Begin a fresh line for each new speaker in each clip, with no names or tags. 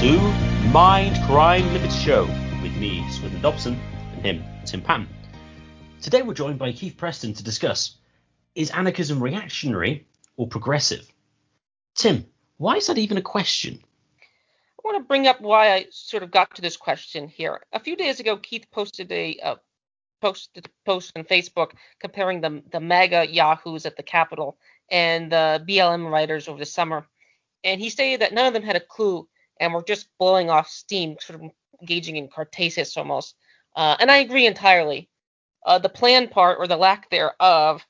to Mind Crime Liberty Show with me, Swindon Dobson, and him, Tim Pan. Today we're joined by Keith Preston to discuss is anarchism reactionary or progressive? Tim, why is that even a question?
I want to bring up why I sort of got to this question here. A few days ago, Keith posted a uh, post on Facebook comparing the the MAGA yahoos at the Capitol and the BLM writers over the summer, and he stated that none of them had a clue and we're just blowing off steam, sort of engaging in catharsis almost. Uh, and I agree entirely. Uh, the plan part or the lack thereof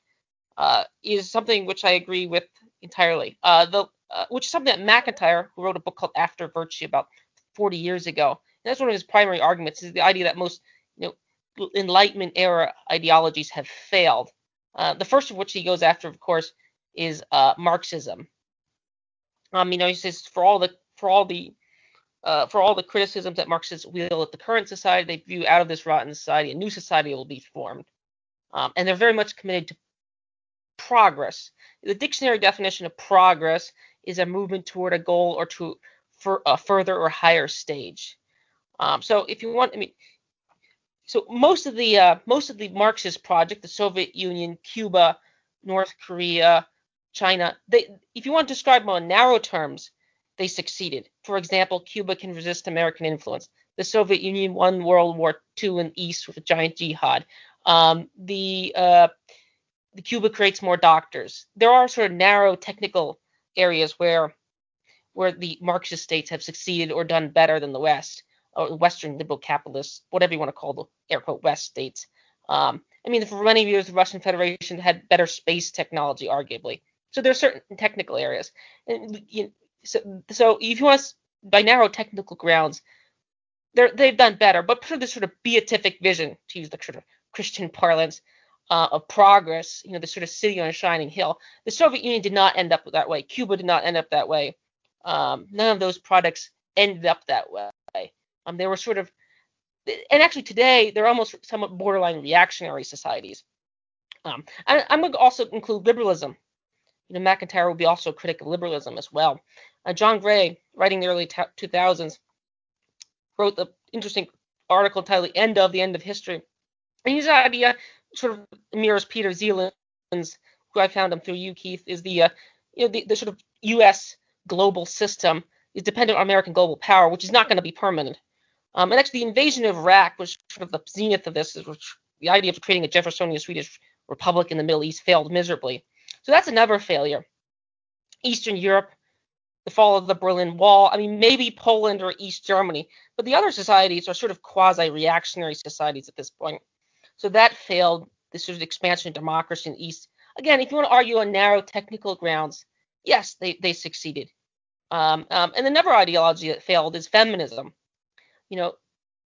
uh, is something which I agree with entirely. Uh, the uh, which is something that MacIntyre, who wrote a book called After Virtue about 40 years ago, that's one of his primary arguments is the idea that most you know Enlightenment era ideologies have failed. Uh, the first of which he goes after, of course, is Marxism. Um, you know, he says for all the for all the uh, for all the criticisms that Marxists wield at the current society, they view out of this rotten society a new society will be formed, um, and they're very much committed to progress. The dictionary definition of progress is a movement toward a goal or to for a further or higher stage. Um, so if you want, I mean, so most of the uh, most of the Marxist project, the Soviet Union, Cuba, North Korea, China, they if you want to describe them on narrow terms, they succeeded. For example, Cuba can resist American influence. The Soviet Union won World War II in the East with a giant jihad. Um, the uh, the Cuba creates more doctors. There are sort of narrow technical areas where where the Marxist states have succeeded or done better than the West, or Western liberal capitalists, whatever you want to call the air quote West states. Um, I mean, for many years, the Russian Federation had better space technology, arguably. So there are certain technical areas, and you know, so, so if you want by narrow technical grounds, they're, they've done better. But for this sort of beatific vision, to use the sort of Christian parlance, uh, of progress, you know, the sort of city on a shining hill. The Soviet Union did not end up that way. Cuba did not end up that way. Um, none of those products ended up that way. Um, they were sort of, and actually today they're almost somewhat borderline reactionary societies. Um, I, I'm going to also include liberalism. You know, MacIntyre will be also a critic of liberalism as well. Uh, John Gray, writing in the early t- 2000s, wrote the interesting article titled "End of the End of History." And his idea sort of mirrors Peter Zeihan's, who I found him through you, Keith, is the uh, you know the, the sort of U.S. global system is dependent on American global power, which is not going to be permanent. Um, and actually, the invasion of Iraq was sort of the zenith of this. Which the idea of creating a Jeffersonian Swedish republic in the Middle East failed miserably. So that's another failure. Eastern Europe, the fall of the Berlin Wall. I mean, maybe Poland or East Germany, but the other societies are sort of quasi-reactionary societies at this point. So that failed. This sort of expansion of democracy in the East. Again, if you want to argue on narrow technical grounds, yes, they, they succeeded. Um, um, and another ideology that failed is feminism. You know,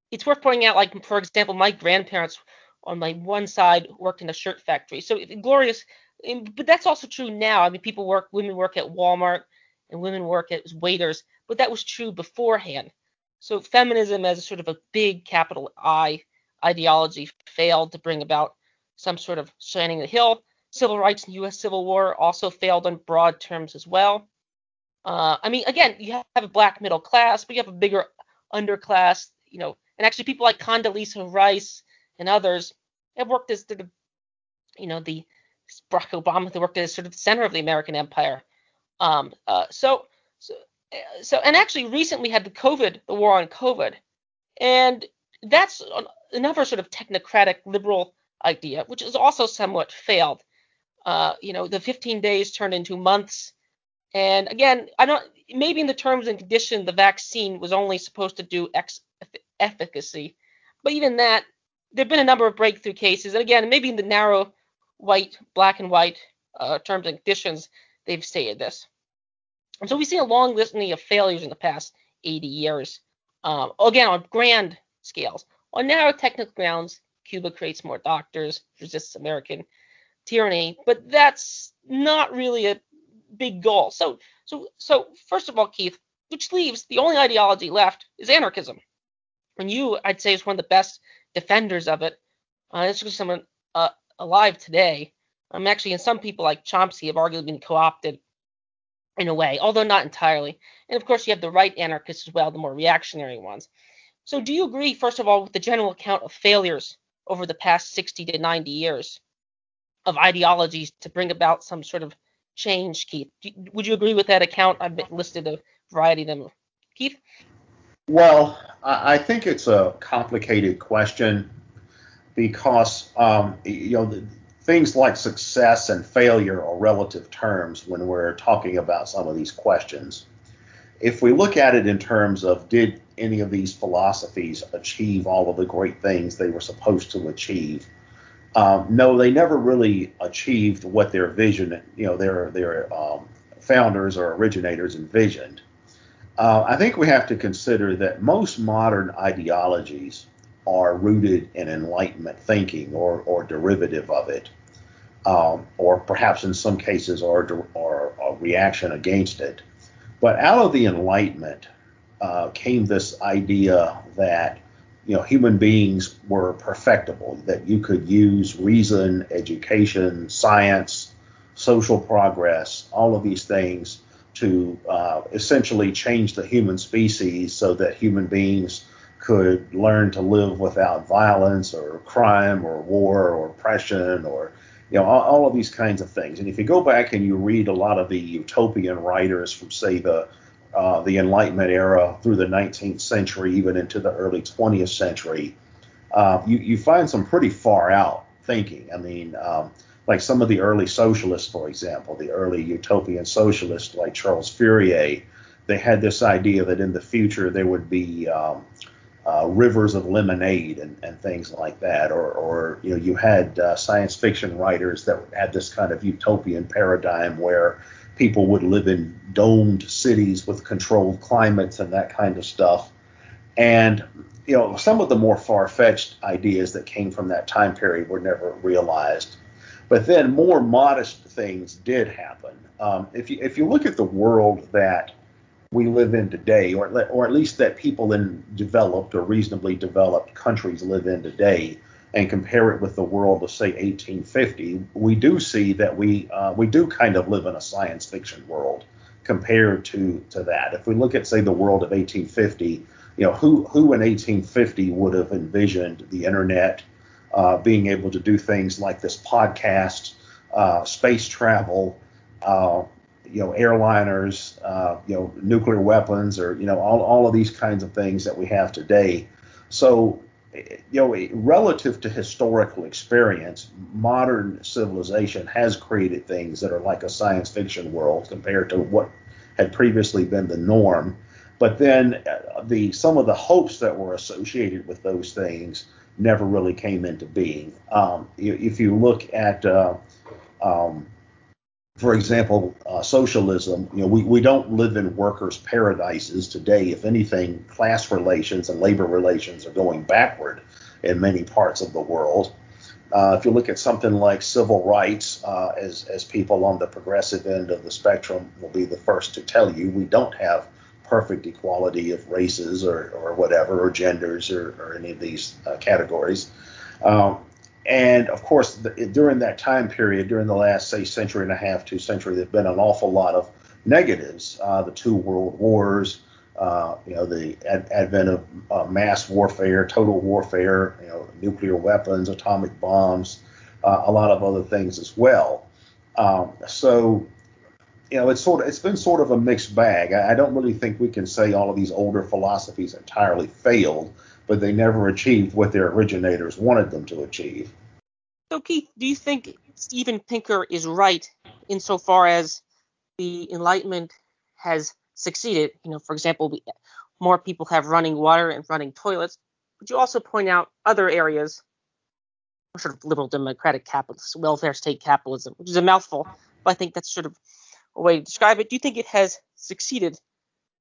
it's worth pointing out, like, for example, my grandparents on my one side worked in a shirt factory. So glorious, but that's also true now. I mean, people work, women work at Walmart and women work as waiters, but that was true beforehand. So feminism as a sort of a big capital I ideology failed to bring about some sort of shining the hill. Civil rights and U.S. Civil War also failed on broad terms as well. Uh, I mean, again, you have a black middle class, but you have a bigger underclass, you know, and actually people like Condoleezza Rice and others have worked as the, you know, the Barack Obama, they worked as sort of the center of the American empire. Um, uh, so, so, so, and actually recently had the COVID, the war on COVID, and that's another sort of technocratic liberal idea, which has also somewhat failed. Uh, you know, the 15 days turned into months. And again, I don't maybe in the terms and condition the vaccine was only supposed to do X efficacy, but even that there've been a number of breakthrough cases, and again, maybe in the narrow white, black and white uh, terms and conditions, they've stated this. And so we see a long litany of failures in the past 80 years. Um, again, on grand scales. On narrow technical grounds, Cuba creates more doctors, resists American tyranny, but that's not really a big goal. So, so, so first of all, Keith, which leaves the only ideology left is anarchism. And you, I'd say, is one of the best defenders of it. Uh, it's just someone uh, alive today. Um, actually, and some people like Chomsky have arguably been co-opted in a way, although not entirely. And of course, you have the right anarchists as well, the more reactionary ones. So, do you agree, first of all, with the general account of failures over the past 60 to 90 years of ideologies to bring about some sort of change, Keith? Would you agree with that account? I've listed a variety of them. Keith?
Well, I think it's a complicated question because, um, you know, things like success and failure are relative terms when we're talking about some of these questions. If we look at it in terms of did any of these philosophies achieve all of the great things they were supposed to achieve? Um, no, they never really achieved what their vision, you know, their their um, founders or originators envisioned. Uh, I think we have to consider that most modern ideologies are rooted in Enlightenment thinking or, or derivative of it, um, or perhaps in some cases are, are a reaction against it. But out of the Enlightenment uh, came this idea that you know human beings were perfectible, that you could use reason, education, science, social progress, all of these things to uh, essentially change the human species so that human beings could learn to live without violence or crime or war or oppression or you know all, all, of these kinds of things. And if you go back and you read a lot of the utopian writers from say the uh, the Enlightenment era through the 19th century, even into the early 20th century, uh, you you find some pretty far out thinking. I mean. Um, like some of the early socialists, for example, the early utopian socialists like Charles Fourier, they had this idea that in the future there would be um, uh, rivers of lemonade and, and things like that. Or, or you know, you had uh, science fiction writers that had this kind of utopian paradigm where people would live in domed cities with controlled climates and that kind of stuff. And you know, some of the more far-fetched ideas that came from that time period were never realized. But then more modest things did happen. Um, if you if you look at the world that we live in today, or, or at least that people in developed or reasonably developed countries live in today, and compare it with the world of say 1850, we do see that we uh, we do kind of live in a science fiction world compared to to that. If we look at say the world of 1850, you know who who in 1850 would have envisioned the internet uh, being able to do things like this podcast, uh, space travel, uh, you know airliners, uh, you know nuclear weapons, or you know all all of these kinds of things that we have today. So you know relative to historical experience, modern civilization has created things that are like a science fiction world compared to what had previously been the norm. But then uh, the some of the hopes that were associated with those things never really came into being. Um, if you look at uh, um, for example, uh, socialism, you know, we, we don't live in workers' paradises today. If anything, class relations and labor relations are going backward in many parts of the world. Uh, if you look at something like civil rights, uh, as, as people on the progressive end of the spectrum will be the first to tell you, we don't have perfect equality of races or, or whatever, or genders or, or any of these uh, categories. Um, and of course, the, during that time period, during the last, say, century and a half, two century, there's been an awful lot of negatives. Uh, the two world wars, uh, you know, the ad- advent of uh, mass warfare, total warfare, you know, nuclear weapons, atomic bombs, uh, a lot of other things as well. Um, so, you know, it's sort of it's been sort of a mixed bag. I, I don't really think we can say all of these older philosophies entirely failed but they never achieved what their originators wanted them to achieve.
So, Keith, do you think Steven Pinker is right insofar as the Enlightenment has succeeded? You know, for example, we, more people have running water and running toilets. But you also point out other areas, sort of liberal democratic capitalism, welfare state capitalism, which is a mouthful, but I think that's sort of a way to describe it. Do you think it has succeeded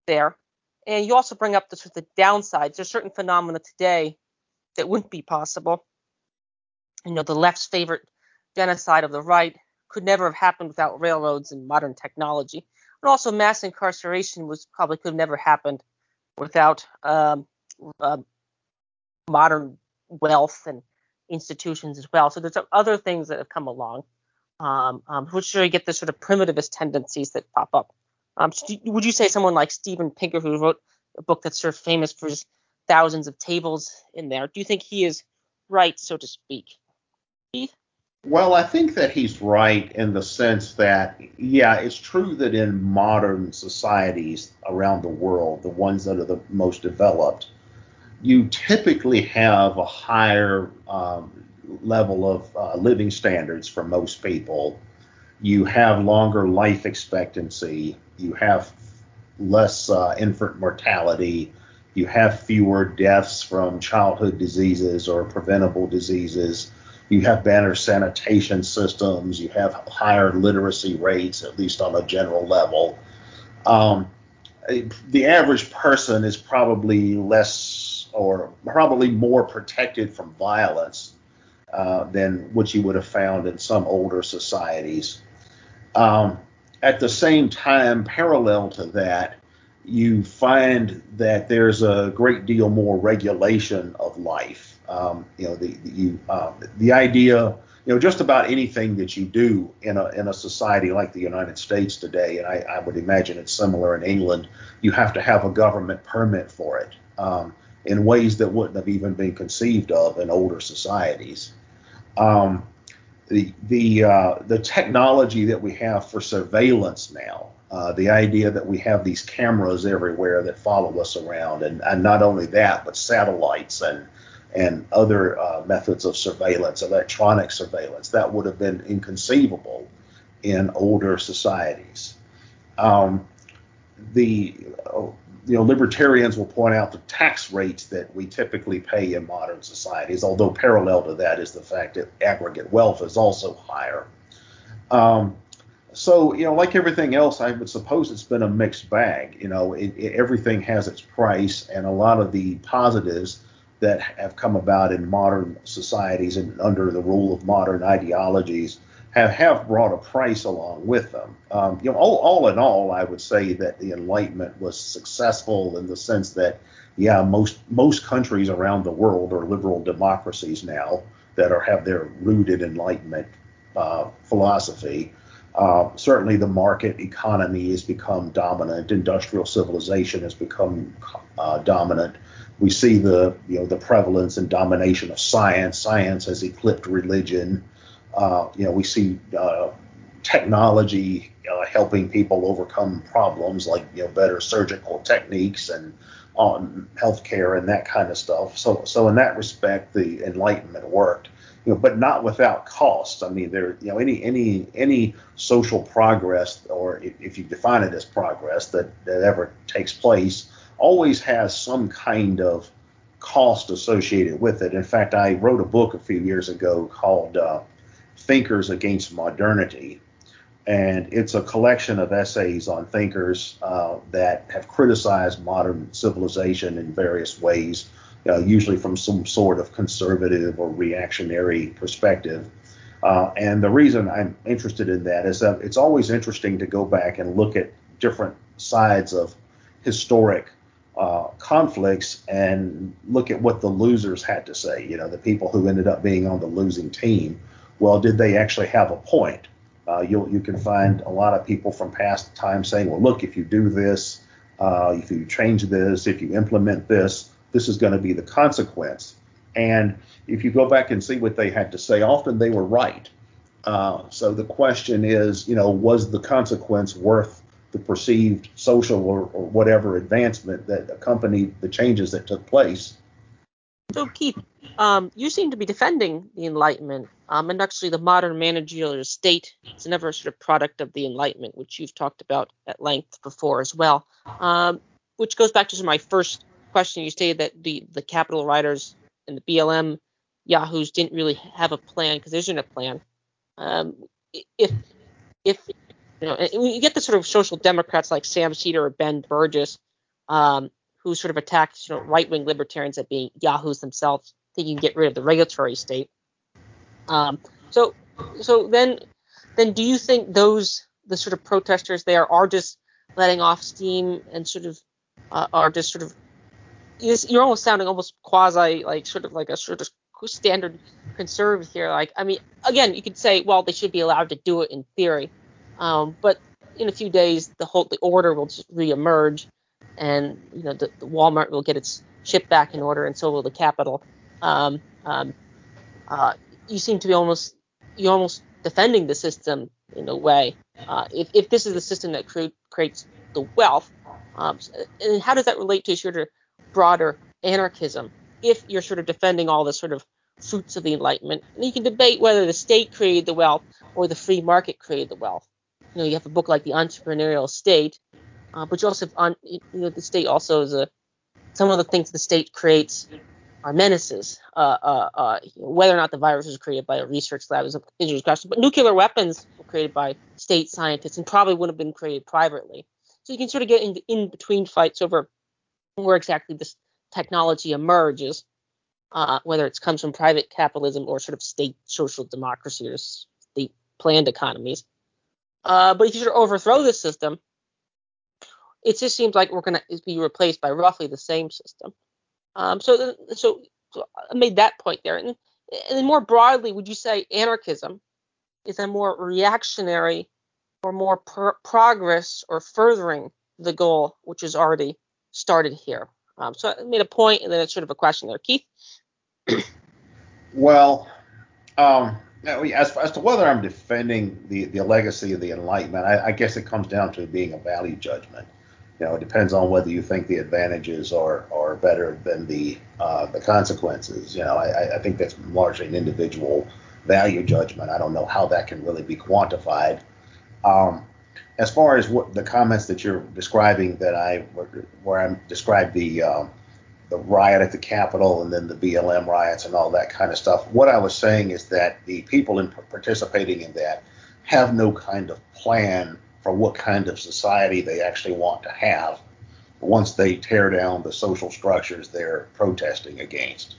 there? And you also bring up the sort of the downsides. There's certain phenomena today that wouldn't be possible. You know, the left's favorite genocide of the right could never have happened without railroads and modern technology. And also, mass incarceration was probably could have never happened without um, uh, modern wealth and institutions as well. So there's other things that have come along, um, um, which you get the sort of primitivist tendencies that pop up Um, would you say someone like Steven Pinker, who wrote a book that's sort of famous for his thousands of tables in there, do you think he is right, so to speak?
Well, I think that he's right in the sense that, yeah, it's true that in modern societies around the world, the ones that are the most developed, you typically have a higher um, level of uh, living standards for most people. You have longer life expectancy. You have less uh, infant mortality. You have fewer deaths from childhood diseases or preventable diseases you have better sanitation systems, you have higher literacy rates, at least on a general level. Um, the average person is probably less or probably more protected from violence uh, than what you would have found in some older societies. Um, at the same time, parallel to that, you find that there's a great deal more regulation of life. Um, you know, the, the you uh, the idea, you know, just about anything that you do in a in a society like the United States today, and I, I would imagine it's similar in England, you have to have a government permit for it um, in ways that wouldn't have even been conceived of in older societies. Um, the the uh, the technology that we have for surveillance now, uh, the idea that we have these cameras everywhere that follow us around, and, and not only that, but satellites and and other uh, methods of surveillance, electronic surveillance. That would have been inconceivable in older societies. Um, the you know libertarians will point out the tax rates that we typically pay in modern societies, although parallel to that is the fact that aggregate wealth is also higher. Um, so you know, like everything else, I would suppose it's been a mixed bag. You know, it, it, everything has its price, and a lot of the positives that have come about in modern societies and under the rule of modern ideologies have, have brought a price along with them. Um, you know, all, all in all, I would say that the Enlightenment was successful in the sense that, yeah, most most countries around the world are liberal democracies now that are have their rooted Enlightenment uh, philosophy. Uh, certainly, the market economy has become dominant. Industrial civilization has become uh, dominant we see the you know the prevalence and domination of science. Science has eclipsed religion. Uh, you know, we see uh, technology uh, helping people overcome problems like you know better surgical techniques and on healthcare and that kind of stuff. So so in that respect, the Enlightenment worked. You know, but not without cost. I mean, there, you know, any any any social progress, or if, you define it as progress that that ever takes place, always has some kind of cost associated with it. In fact, I wrote a book a few years ago called uh, Thinkers Against Modernity. And it's a collection of essays on thinkers uh, that have criticized modern civilization in various ways, uh, usually from some sort of conservative or reactionary perspective. Uh, and the reason I'm interested in that is that it's always interesting to go back and look at different sides of historic uh, conflicts and look at what the losers had to say. You know, the people who ended up being on the losing team. Well, did they actually have a point? Uh, you you can find a lot of people from past times saying, well, look, if you do this, uh, if you change this, if you implement this, this is going to be the consequence. And if you go back and see what they had to say, often they were right. Uh, so the question is, you know, was the consequence worth the perceived social or, or whatever advancement that accompanied the changes that took place.
So, Keith, um, you seem to be defending the Enlightenment, um, and actually the modern managerial state is never a sort of product of the Enlightenment, which you've talked about at length before as well. Um, which goes back to my first question. You stated that the the Capitol writers and the BLM yahoos didn't really have a plan because there isn't a plan. Um, if if you know, you get the sort of social democrats like Sam Seder or Ben Burgis, um, who sort of attack you know, right-wing libertarians at being yahoos themselves, thinking you can get rid of the regulatory state. Um, so, so then, then do you think those the sort of protesters there are just letting off steam and sort of uh, are just sort of you're almost sounding almost quasi like sort of like a sort of standard conservative here. Like, I mean, again, you could say, well, they should be allowed to do it in theory, um, but in a few days the whole the order will just reemerge, and you know the, the Walmart will get its ship back in order, and so will the capital. Um, um, uh, you seem to be almost you almost defending the system in a way. Uh, if if this is the system that cre- creates the wealth, um, and how does that relate to sort of broader anarchism? If you're sort of defending all the sort of fruits of the Enlightenment, and you can debate whether the state created the wealth or the free market created the wealth. You know, you have a book like The Entrepreneurial State, uh, but you also on, you know, the state also is a some of the things the state creates are menaces. Uh, uh, uh, whether or not the virus was created by a research lab is an interesting question. But nuclear weapons were created by state scientists and probably wouldn't have been created privately. So you can sort of get in, in between fights over where exactly this technology emerges, uh, whether it comes from private capitalism or sort of state social democracy or state planned economies. Uh, but if you sort of overthrow this system, it just seems like we're going to be replaced by roughly the same system. Um, so, so, so, I made that point there. And, and more broadly, would you say anarchism is a more reactionary or more pro- progress or furthering the goal, which is already started here? Um, so I made a point, and then it's sort of a question there, Keith.
well, um, as, as to whether I'm defending the, the legacy of the Enlightenment, I, I guess it comes down to being a value judgment. Know, it depends on whether you think the advantages are, are better than the uh, the consequences. You know, I, I think that's largely an individual value judgment. I don't know how that can really be quantified. Um, as far as what the comments that you're describing, that I where I described the um, the riot at the Capitol and then the BLM riots and all that kind of stuff. What I was saying is that the people in participating in that have no kind of plan for what kind of society they actually want to have once they tear down the social structures they're protesting against.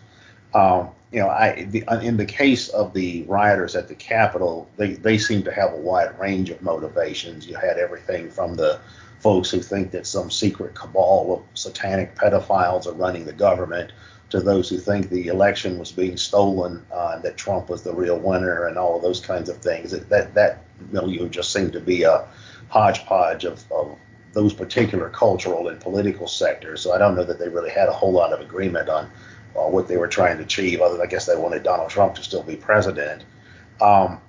Um, you know, I, the, in the case of the rioters at the Capitol, they, they seem to have a wide range of motivations. You had everything from the folks who think that some secret cabal of satanic pedophiles are running the government to those who think the election was being stolen uh, and that Trump was the real winner and all of those kinds of things. That that milieu just seemed to be a hodgepodge of, of those particular cultural and political sectors. So I don't know that they really had a whole lot of agreement on uh, what they were trying to achieve. Other than I guess they wanted Donald Trump to still be president. Um,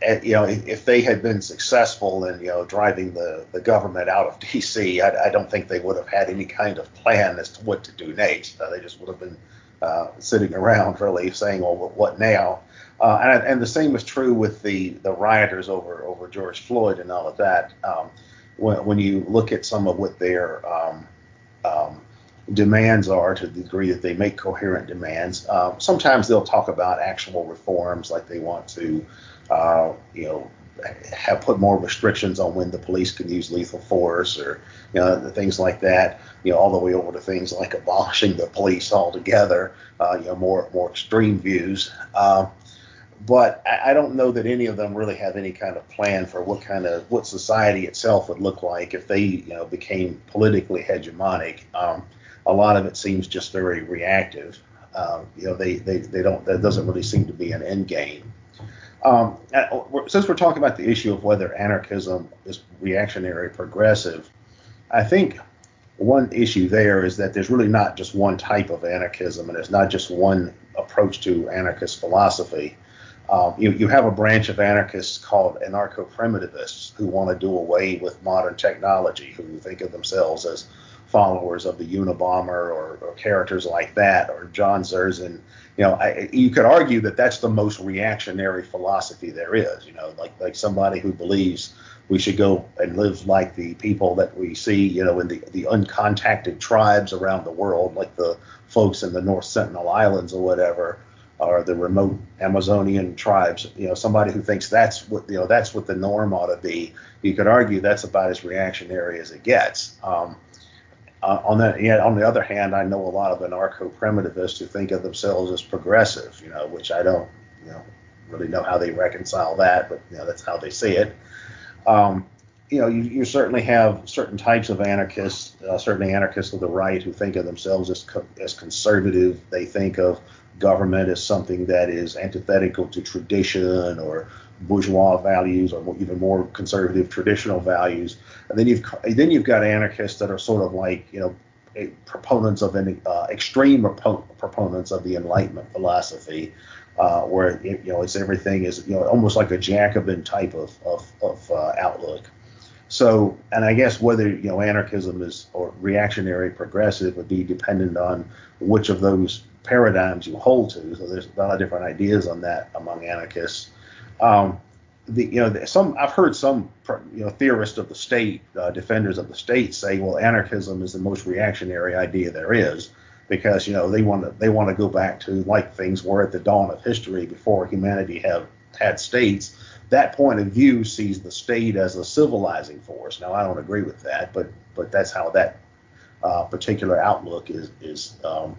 and, you know, if they had been successful in you know driving the, the government out of D.C., I, I don't think they would have had any kind of plan as to what to do next. Uh, they just would have been uh, sitting around really saying, well, what now? Uh, and, and, the same is true with the, the rioters over over George Floyd and all of that. Um, when, when you look at some of what their um, um, demands are to the degree that they make coherent demands, uh, sometimes they'll talk about actual reforms, like they want to, uh, you know, have put more restrictions on when the police can use lethal force or you know things like that you know all the way over to things like abolishing the police altogether uh, you know more more extreme views uh, but I, I, don't know that any of them really have any kind of plan for what kind of what society itself would look like if they you know became politically hegemonic. Um, a lot of it seems just very reactive. Um, you know, they, they they don't that doesn't really seem to be an end game. Um, uh, since we're talking about the issue of whether anarchism is reactionary progressive, I think one issue there is that there's really not just one type of anarchism and there's not just one approach to anarchist philosophy. Um, you, you have a branch of anarchists called anarcho-primitivists who want to do away with modern technology, who think of themselves as followers of the Unabomber or, or characters like that, or John Zerzan. You know, I, you could argue that that's the most reactionary philosophy there is. You know, like like somebody who believes we should go and live like the people that we see, you know, in the, the uncontacted tribes around the world, like the folks in the North Sentinel Islands or whatever, or the remote Amazonian tribes. You know, somebody who thinks that's what you know that's what the norm ought to be. You could argue that's about as reactionary as it gets. Um, uh, on that, yeah, on the other hand, I know a lot of anarcho-primitivists who think of themselves as progressive. You know, which I don't, you know, really know how they reconcile that, but you know, that's how they see it. Um, you know, you, you, certainly have certain types of anarchists, uh, certainly anarchists of the right, who think of themselves as co- as conservative. They think of government as something that is antithetical to tradition or bourgeois values or even more conservative traditional values. And then you've then you've got anarchists that are sort of like you know proponents of an uh, extreme proponents of the Enlightenment philosophy, uh, where it, you know it's everything is you know almost like a Jacobin type of of, of uh, outlook. So, and I guess whether you know anarchism is or reactionary progressive would be dependent on which of those paradigms you hold to. So there's a lot of different ideas on that among anarchists. Um, the, you know, some I've heard some you know theorists of the state, uh, defenders of the state, say, well, anarchism is the most reactionary idea there is, because you know they want to they want to go back to like things were at the dawn of history before humanity had had states. That point of view sees the state as a civilizing force. Now I don't agree with that, but but that's how that uh, particular outlook is is um,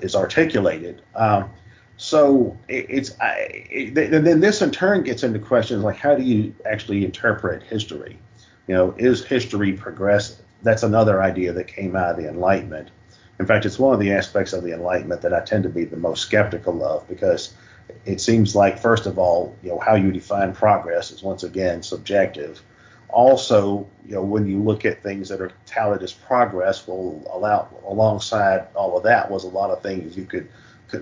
is articulated. Um, so it, it's I, it, and then this in turn gets into questions like how do you actually interpret history? You know, is history progressive? That's another idea that came out of the Enlightenment. In fact, it's one of the aspects of the Enlightenment that I tend to be the most skeptical of because it seems like, first of all, you know, how you define progress is once again subjective. Also, you know, when you look at things that are touted as progress, well, allow alongside all of that was a lot of things you could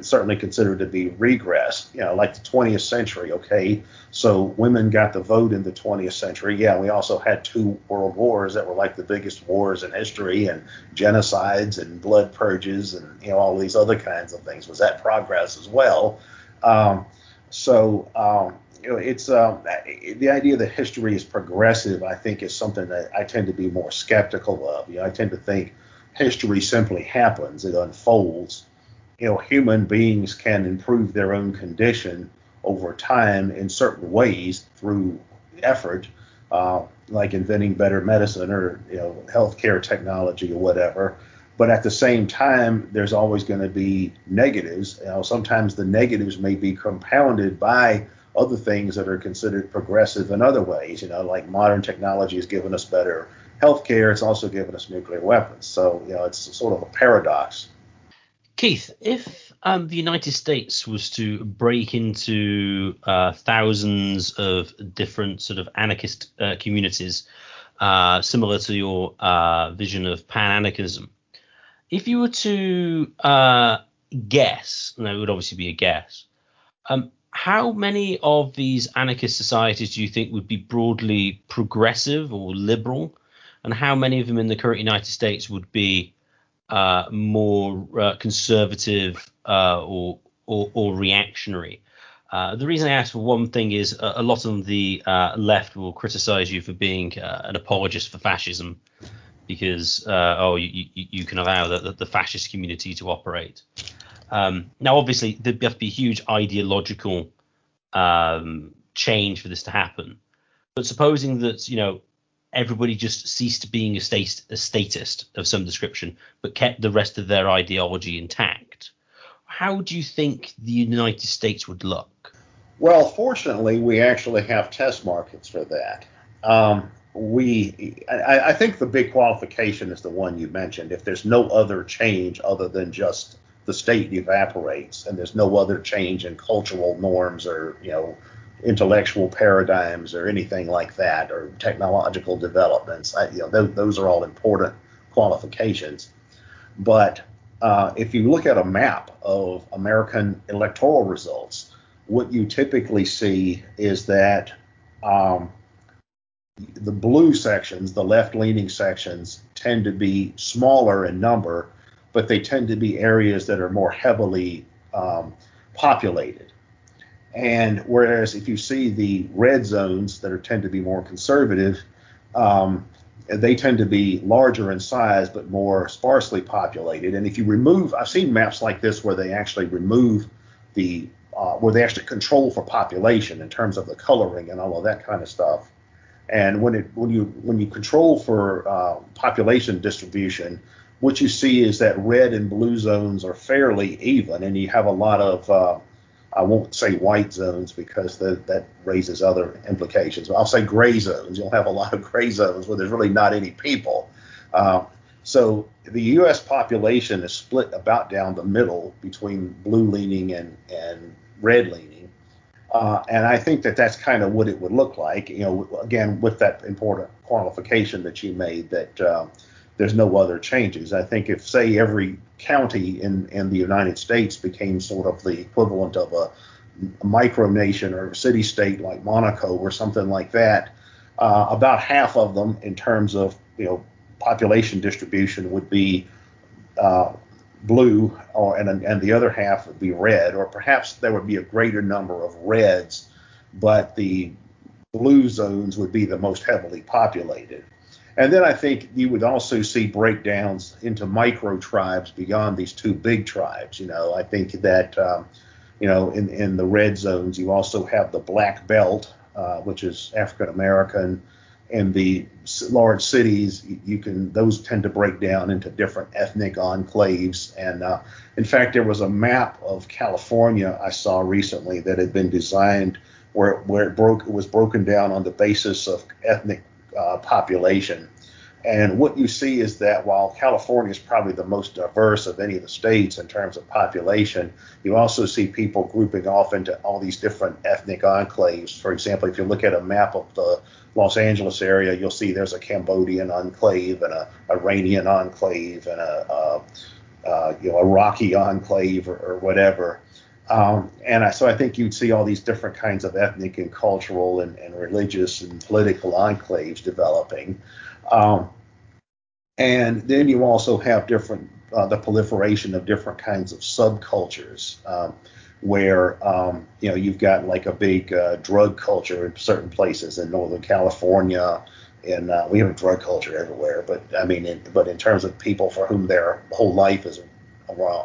certainly consider to be regress, you know, like the 20th century. Okay, so women got the vote in the 20th century. Yeah, we also had two world wars that were like the biggest wars in history, and genocides and blood purges, and you know all these other kinds of things. Was that progress as well? Um, so um, you know, it's um, the idea that history is progressive. I think is something that I tend to be more skeptical of. You know, I tend to think history simply happens; it unfolds you know, human beings can improve their own condition over time in certain ways through effort, uh, like inventing better medicine or you know healthcare technology or whatever. But at the same time, there's always going to be negatives. You know, sometimes the negatives may be compounded by other things that are considered progressive in other ways. You know, like modern technology has given us better healthcare. It's also given us nuclear weapons. So you know, it's sort of a paradox.
Keith, if um, the United States was to break into uh, thousands of different sort of anarchist uh, communities, uh, similar to your uh, vision of pan anarchism, if you were to uh, guess, and it would obviously be a guess, um, how many of these anarchist societies do you think would be broadly progressive or liberal, and how many of them in the current United States would be uh, more uh, conservative uh, or, or, or reactionary. Uh, the reason I ask for one thing is a, a lot of the uh, left will criticize you for being an apologist for fascism because oh you, you, you, can allow the, the, fascist community to operate. Um, now obviously there'd have to be a huge ideological um, change for this to happen. But supposing that you know everybody just ceased being a, stat- a statist of some description, but kept the rest of their ideology intact. How do you think the United States would look?
Well, fortunately, we actually have test markets for that. Um, we, I, I, think the big qualification is the one you mentioned. If there's no other change other than just the state evaporates, and there's no other change in cultural norms or you know intellectual paradigms or anything like that, or technological developments. I, you know, those, those are all important qualifications. But uh, if you look at a map of American electoral results, what you typically see is that um, the blue sections, the left leaning sections, tend to be smaller in number, but they tend to be areas that are more heavily um, populated. And whereas if you see the red zones that are tend to be more conservative, um, they tend to be larger in size but more sparsely populated. And if you remove, I've seen maps like this where they actually remove the uh, where they actually control for population in terms of the coloring and all of that kind of stuff. And when it when you when you control for uh, population distribution, what you see is that red and blue zones are fairly even, and you have a lot of uh, I won't say white zones because the, that raises other implications. But I'll say gray zones. You'll have a lot of gray zones where there's really not any people. Uh, so the U.S. population is split about down the middle between blue leaning and, and red leaning. Uh, and I think that that's kind of what it would look like. You know, again, with that important qualification that you made that uh, there's no other changes. I think if, say, every county in, in the United States became sort of the equivalent of a, a micronation or a city state like Monaco or something like that, uh, about half of them, in terms of you know population distribution, would be uh, blue, or and and the other half would be red, or perhaps there would be a greater number of reds, but the blue zones would be the most heavily populated. And then I think you would also see breakdowns into micro tribes beyond these two big tribes. You know, I think that um, you know in in the red zones you also have the black belt, uh, which is African American. In the large cities, you can those tend to break down into different ethnic enclaves. And uh, in fact, there was a map of California I saw recently that had been designed where where it broke it was broken down on the basis of ethnic uh, population. And what you see is that while California is probably the most diverse of any of the states in terms of population, you also see people grouping off into all these different ethnic enclaves. For example, if you look at a map of the Los Angeles area, you'll see there's a Cambodian enclave and a Iranian enclave and a, a, a you know a Rocky enclave or, or whatever. Um, and I, so I think you'd see all these different kinds of ethnic and cultural and, and religious and political enclaves developing. Um, and then you also have different uh, the proliferation of different kinds of subcultures, um, where um, you know you've got like a big uh, drug culture in certain places in Northern California, and uh, we have a drug culture everywhere. But I mean, in, but in terms of people for whom their whole life is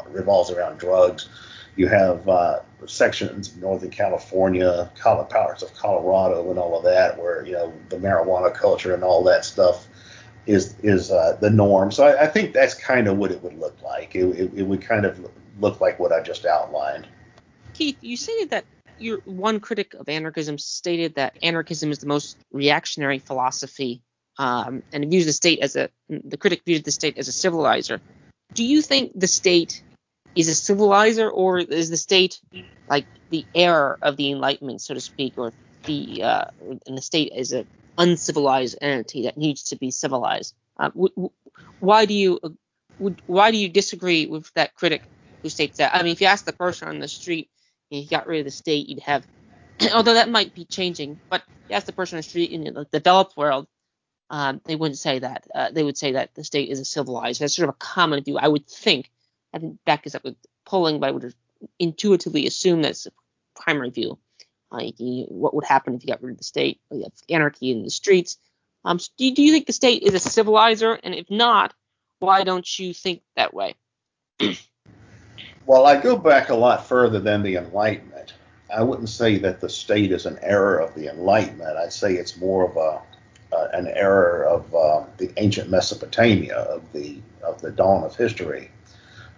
revolves around drugs, you have uh, sections of Northern California, parts of Colorado, and all of that, where you know the marijuana culture and all that stuff is is uh, the norm. So I, I, think that's kind of what it would look like. It, it, it, would kind of look like what I just outlined.
Keith, you stated that your one critic of anarchism stated that anarchism is the most reactionary philosophy, um, and views the state as a the critic views the state as a civilizer. Do you think the state is a civilizer, or is the state like the heir of the Enlightenment, so to speak, or the uh, and the state is a uncivilized entity that needs to be civilized? Uh, w- w- why do you uh, why do you disagree with that critic who states that? I mean, if you ask the person on the street, if you got rid of the state, you'd have, although that might be changing, but you ask the person on the street in the developed world, um, they wouldn't say that. Uh, they would say that the state is a civilized. That's sort of a common view, I would think. I didn't back this up with polling, but I would intuitively assume that's the primary view. What would happen if you got rid of the state? You have anarchy in the streets. Um, do, you, do you think the state is a civilizer? And if not, why don't you think that way?
well, I go back a lot further than the Enlightenment. I wouldn't say that the state is an error of the Enlightenment. I'd say it's more of a uh, an error of uh, the ancient Mesopotamia of the of the dawn of history.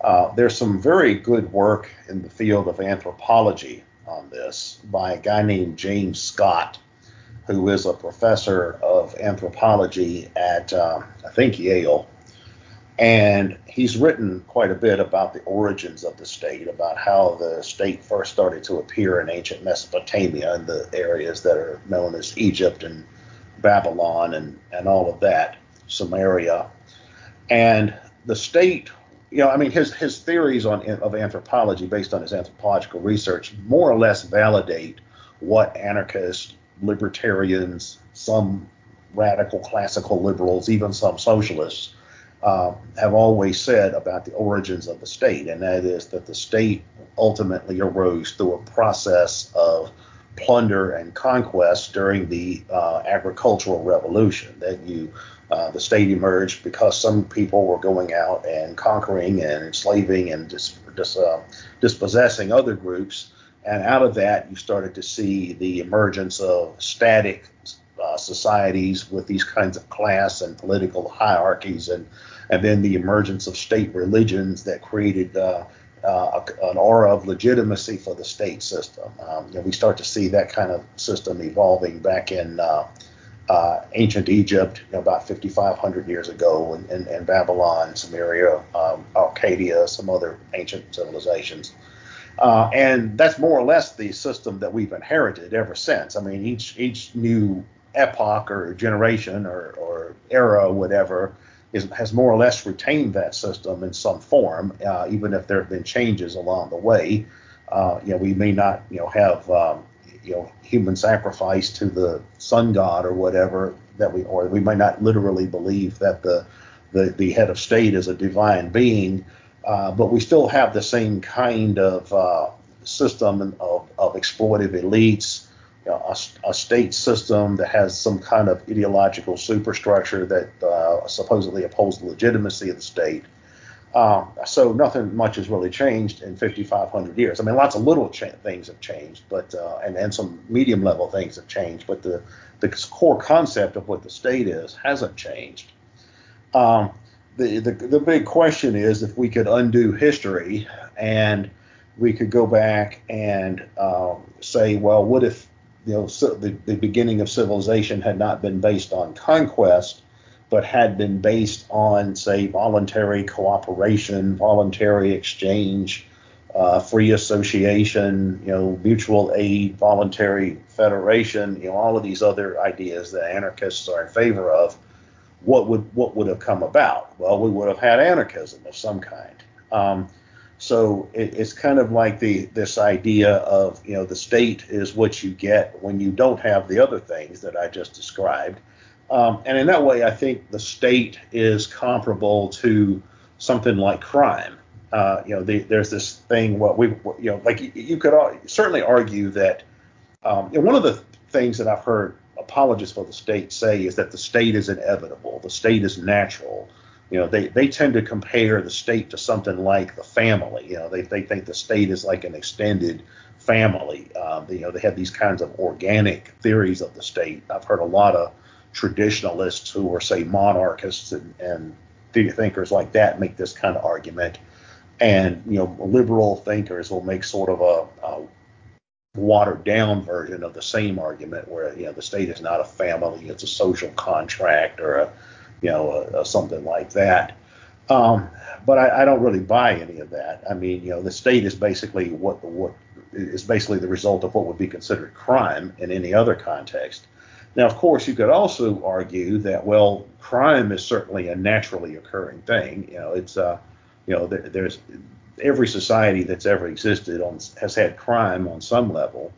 Uh, there's some very good work in the field of anthropology on this by a guy named James Scott, who is a professor of anthropology at, uh, I think, Yale. And he's written quite a bit about the origins of the state, about how the state first started to appear in ancient Mesopotamia and the areas that are known as Egypt and Babylon and, and all of that, Sumeria. And the state you know, I mean, his his theories on of anthropology, based on his anthropological research, more or less validate what anarchists, libertarians, some radical classical liberals, even some socialists, uh, have always said about the origins of the state, and that is that the state ultimately arose through a process of plunder and conquest during the uh, agricultural revolution. That you uh, the state emerged because some people were going out and conquering and enslaving and dis, dis, uh, dispossessing other groups. And out of that, you started to see the emergence of static uh, societies with these kinds of class and political hierarchies, and and then the emergence of state religions that created uh, uh, an aura of legitimacy for the state system. Um, we start to see that kind of system evolving back in uh, uh, ancient Egypt, you know, about 5,500 years ago, and, and, and Babylon, Sumeria, um, Akkadia, some other ancient civilizations. Uh, and that's more or less the system that we've inherited ever since. I mean, each each new epoch or generation or, or era, whatever, is, has more or less retained that system in some form, uh, even if there have been changes along the way. Uh, you know, we may not, you know, have um, you know human sacrifice to the sun god or whatever that we, or we might not literally believe that the the, the head of state is a divine being, uh, but we still have the same kind of uh, system of, of exploitive elites, you know, a, a, state system that has some kind of ideological superstructure that uh, supposedly upholds the legitimacy of the state. Um, so nothing much has really changed in 5,500 years. I mean, lots of little cha- things have changed, but uh, and and some medium level things have changed, but the the core concept of what the state is hasn't changed. Um, the, the the big question is if we could undo history and we could go back and um, say, well, what if you know so the, the beginning of civilization had not been based on conquest, but had been based on, say, voluntary cooperation, voluntary exchange, uh, free association, you know, mutual aid, voluntary federation, you know, all of these other ideas that anarchists are in favor of. What would what would have come about? Well, we would have had anarchism of some kind. Um, so it, it's kind of like the this idea of you know the state is what you get when you don't have the other things that I just described. Um, and in that way, I think the state is comparable to something like crime. Uh, you know, the, there's this thing. What we, you know, like you, you could certainly argue that um, you know, one of the things that I've heard apologists for the state say is that the state is inevitable, the state is natural. You know, they, they tend to compare the state to something like the family. You know, they, they think the state is like an extended family. Um, you know, they have these kinds of organic theories of the state. I've heard a lot of traditionalists who are, say, monarchists and, and thinkers like that make this kind of argument. And, you know, liberal thinkers will make sort of a, a watered down version of the same argument where you know the state is not a family it's a social contract or a you know a, a something like that. Um, but I, I, don't really buy any of that. I mean you know the state is basically what what is basically the result of what would be considered crime in any other context now of course you could also argue that well crime is certainly a naturally occurring thing you know it's uh you know there, there's every society that's ever existed on, has had crime on some level.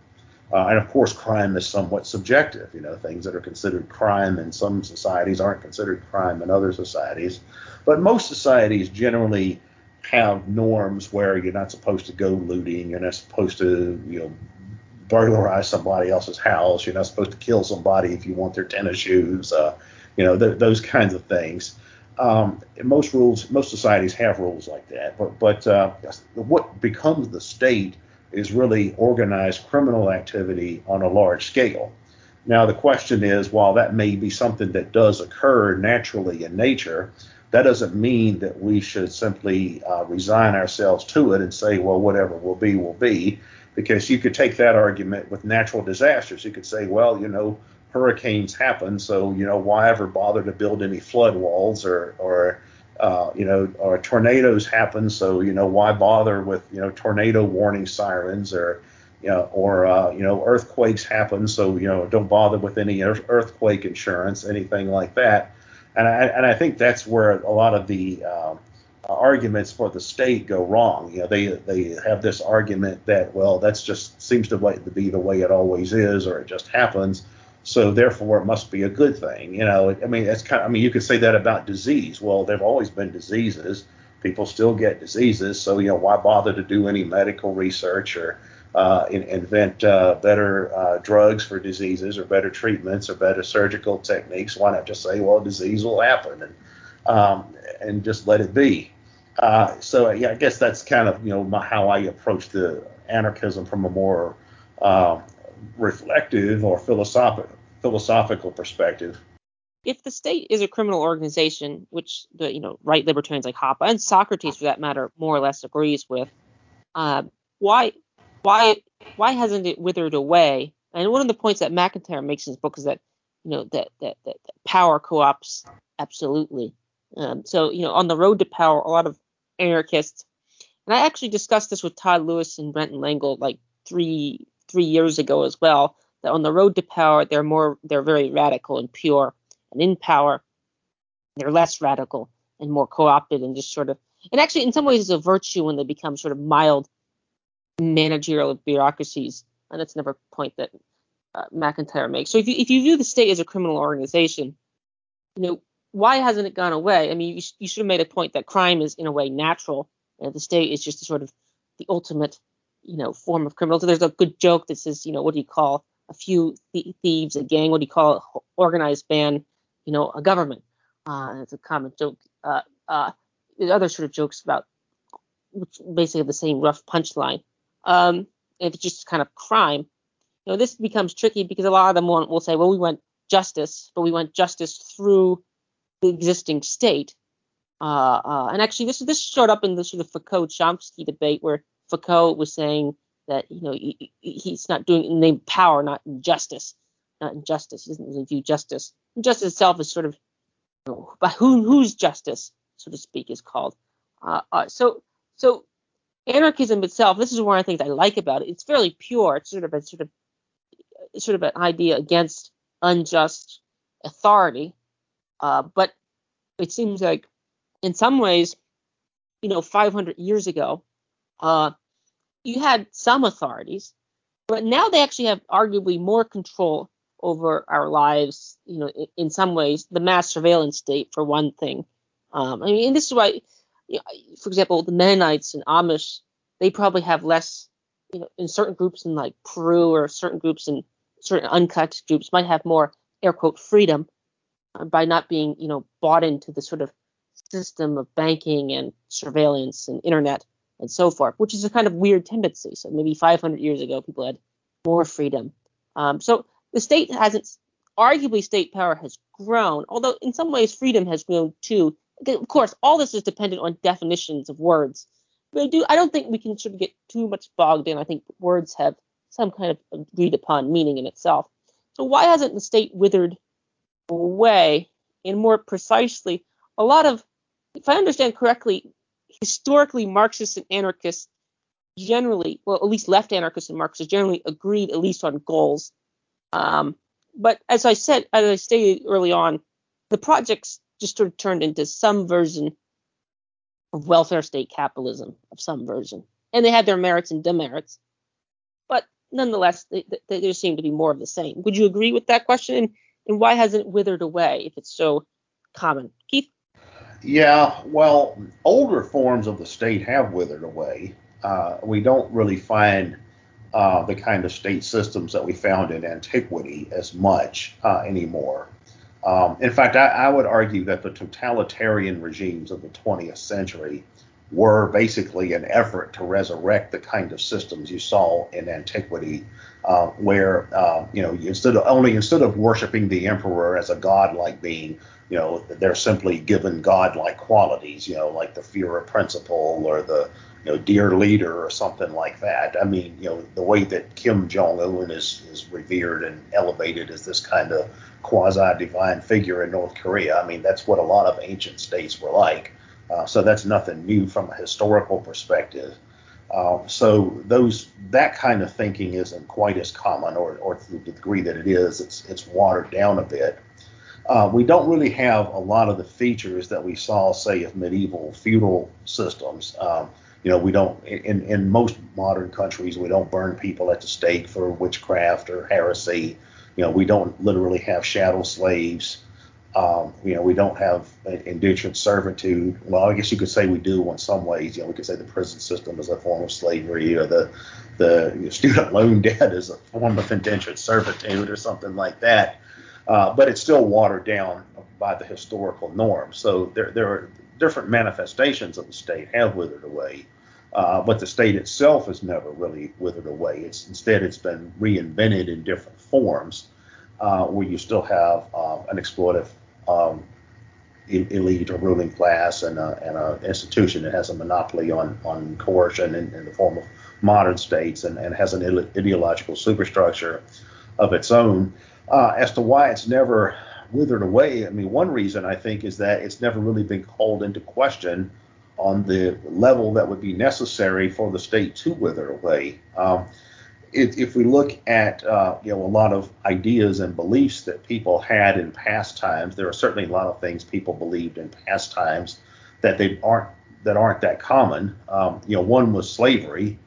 Uh, and of course, crime is somewhat subjective. You know, things that are considered crime in some societies aren't considered crime in other societies. But most societies generally have norms where you're not supposed to go looting, you're not supposed to, you know, burglarize somebody else's house, you're not supposed to kill somebody if you want their tennis shoes, uh, you know, th- those kinds of things. Um, most rules, most societies have rules like that, but but uh, what becomes the state is really organized criminal activity on a large scale. Now the question is, while that may be something that does occur naturally in nature, that doesn't mean that we should simply uh, resign ourselves to it and say, well, whatever will be will be, because you could take that argument with natural disasters. You could say, well, you know, hurricanes happen, so you know why ever bother to build any flood walls or or uh, you know or tornadoes happen, so you know why bother with you know tornado warning sirens or you know or uh, you know earthquakes happen, so you know don't bother with any earthquake insurance, anything like that. And I and I think that's where a lot of the uh, arguments for the state go wrong. You know, they they have this argument that well, that's just seems to be the way it always is, or it just happens. So therefore, it must be a good thing. You know, I mean, it's kind of, I mean, you could say that about disease. Well, there've always been diseases. People still get diseases. So you know, why bother to do any medical research or uh, in, invent uh, better uh, drugs for diseases or better treatments or better surgical techniques? Why not just say, well, disease will happen and um, and just let it be? Uh, so yeah, I guess that's kind of you know my, how I approach the anarchism from a more uh, reflective or philosophic, philosophical perspective.
If the state is a criminal organization, which the you know right libertarians like Hoppe and Socrates for that matter more or less agrees with, uh, why why why hasn't it withered away? And one of the points that MacIntyre makes in his book is that you know that that, that, that power co-ops absolutely. Um, so you know on the road to power, a lot of anarchists And I actually discussed this with Todd Lewis and Brenton Langle like three three years ago as well. That on the road to power, they're more they're very radical and pure, and in power, they're less radical and more co-opted and just sort of and actually in some ways it's a virtue when they become sort of mild managerial bureaucracies. And that's another point that uh, MacIntyre makes. So if you if you view the state as a criminal organization, you know why hasn't it gone away? I mean, you, you should have made a point that crime is in a way natural, and the state is just a sort of the ultimate, you know, form of criminal. So there's a good joke that says, you know, what do you call a few th- thieves a gang? What do you call an organized band? You know, a government. Uh, it's a common joke. Uh, uh, there's other sort of jokes about which basically the same rough punchline. Um, it's just kind of crime, you know, this becomes tricky because a lot of them will say, well, we want justice, but we want justice through the existing state. Uh, uh, and actually, this this showed up in the sort of Foucault-Chomsky debate where Foucault was saying that you know he, he's not doing name power, not injustice, not injustice. He doesn't really view justice. Justice itself is sort of you know, by who whose justice, so to speak, is called. Uh, uh, so so anarchism itself, this is one of the things I like about it. It's fairly pure. It's sort of a sort of sort of an idea against unjust authority. Uh, but it seems like in some ways, you know, 500 years ago, uh, you had some authorities, but now they actually have arguably more control over our lives. You know, in, in some ways, the mass surveillance state, for one thing. Um, I mean, and this is why, you know, for example, the Mennonites and Amish, they probably have less, you know, in certain groups in like Peru or certain groups in certain uncut groups might have more air quote freedom by not being, you know, bought into the sort of system of banking and surveillance and internet and so forth, which is a kind of weird tendency. So maybe 500 years ago, people had more freedom. Um, so the state hasn't, arguably, state power has grown, although in some ways freedom has grown too. Of course, all this is dependent on definitions of words. But I do, I don't think we can sort of get too much bogged in. I think words have some kind of agreed upon meaning in itself. So why hasn't the state withered away? And more precisely, a lot of, if I understand correctly, historically Marxists and anarchists generally, well, at least left anarchists and Marxists generally agreed at least on goals. Um, but as I said, as I stated early on, the projects just sort of turned into some version of welfare state capitalism of some version, and they had their merits and demerits. But nonetheless, they, they, there seem to be more of the same. Would you agree with that question? And, why hasn't it withered away if it's so common? Keith?
Yeah, well, older forms of the state have withered away. Uh, we don't really find uh, the kind of state systems that we found in antiquity as much uh, anymore. Um, in fact, I, I, would argue that the totalitarian regimes of the 20th century were basically an effort to resurrect the kind of systems you saw in antiquity, uh, where uh, you know instead of only instead of worshiping the emperor as a godlike being, you know they're simply given godlike qualities, you know like the Führer principle or the you know dear leader or something like that. I mean, you know the way that Kim Jong Un is is revered and elevated as this kind of quasi divine figure in North Korea. I mean that's what a lot of ancient states were like. Uh, so that's nothing new from a historical perspective. Uh, so those that kind of thinking isn't quite as common, or, or to the degree that it is, it's it's watered down a bit. Uh, we don't really have a lot of the features that we saw, say, of medieval feudal systems. Um, you know, we don't in in most modern countries we don't burn people at the stake for witchcraft or heresy. You know, we don't literally have chattel slaves. Um, you know, we don't have indentured servitude. Well, I guess you could say we do in some ways. You know, we could say the prison system is a form of slavery, or the the student loan debt is a form of indentured servitude, or something like that. Uh, but it's still watered down by the historical norm. So there there are different manifestations of the state have withered away. Uh, but the state itself has never really withered away. It's instead it's been reinvented in different forms, uh, where you still have uh, an exploitative um, elite or ruling class and, a, and an institution that has a monopoly on, on coercion in, in the form of modern states and, and has an ideological superstructure of its own. Uh, as to why it's never withered away, I mean, one reason I think is that it's never really been called into question on the level that would be necessary for the state to wither away. Um, if, if, we look at uh, you know a lot of ideas and beliefs that people had in past times, there are certainly a lot of things people believed in past times that they aren't that aren't that common. Um, you know, one was slavery.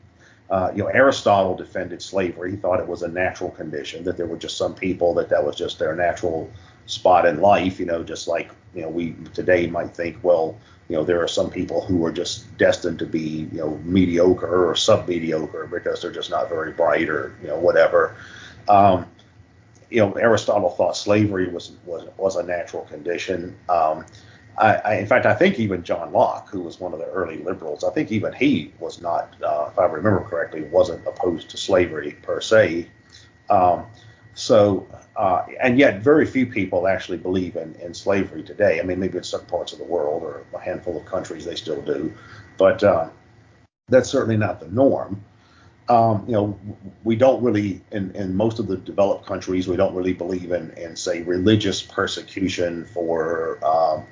Uh, you know, Aristotle defended slavery. He thought it was a natural condition that there were just some people that that was just their natural spot in life. You know, just like you know we today might think, well, you know, there are some people who are just destined to be, you know, mediocre or sub-mediocre because they're just not very bright or, you know, whatever. Um, you know, Aristotle thought slavery was was was a natural condition. Um, I, I, in fact, I think even John Locke, who was one of the early liberals, I think even he was not, uh, if I remember correctly, wasn't opposed to slavery per se. Um, so, uh, and yet very few people actually believe in, in slavery today. I mean, maybe in certain parts of the world or a handful of countries they still do, but uh, that's certainly not the norm. Um, you know, we don't really, in, in most of the developed countries, we don't really believe in, in say, religious persecution for um,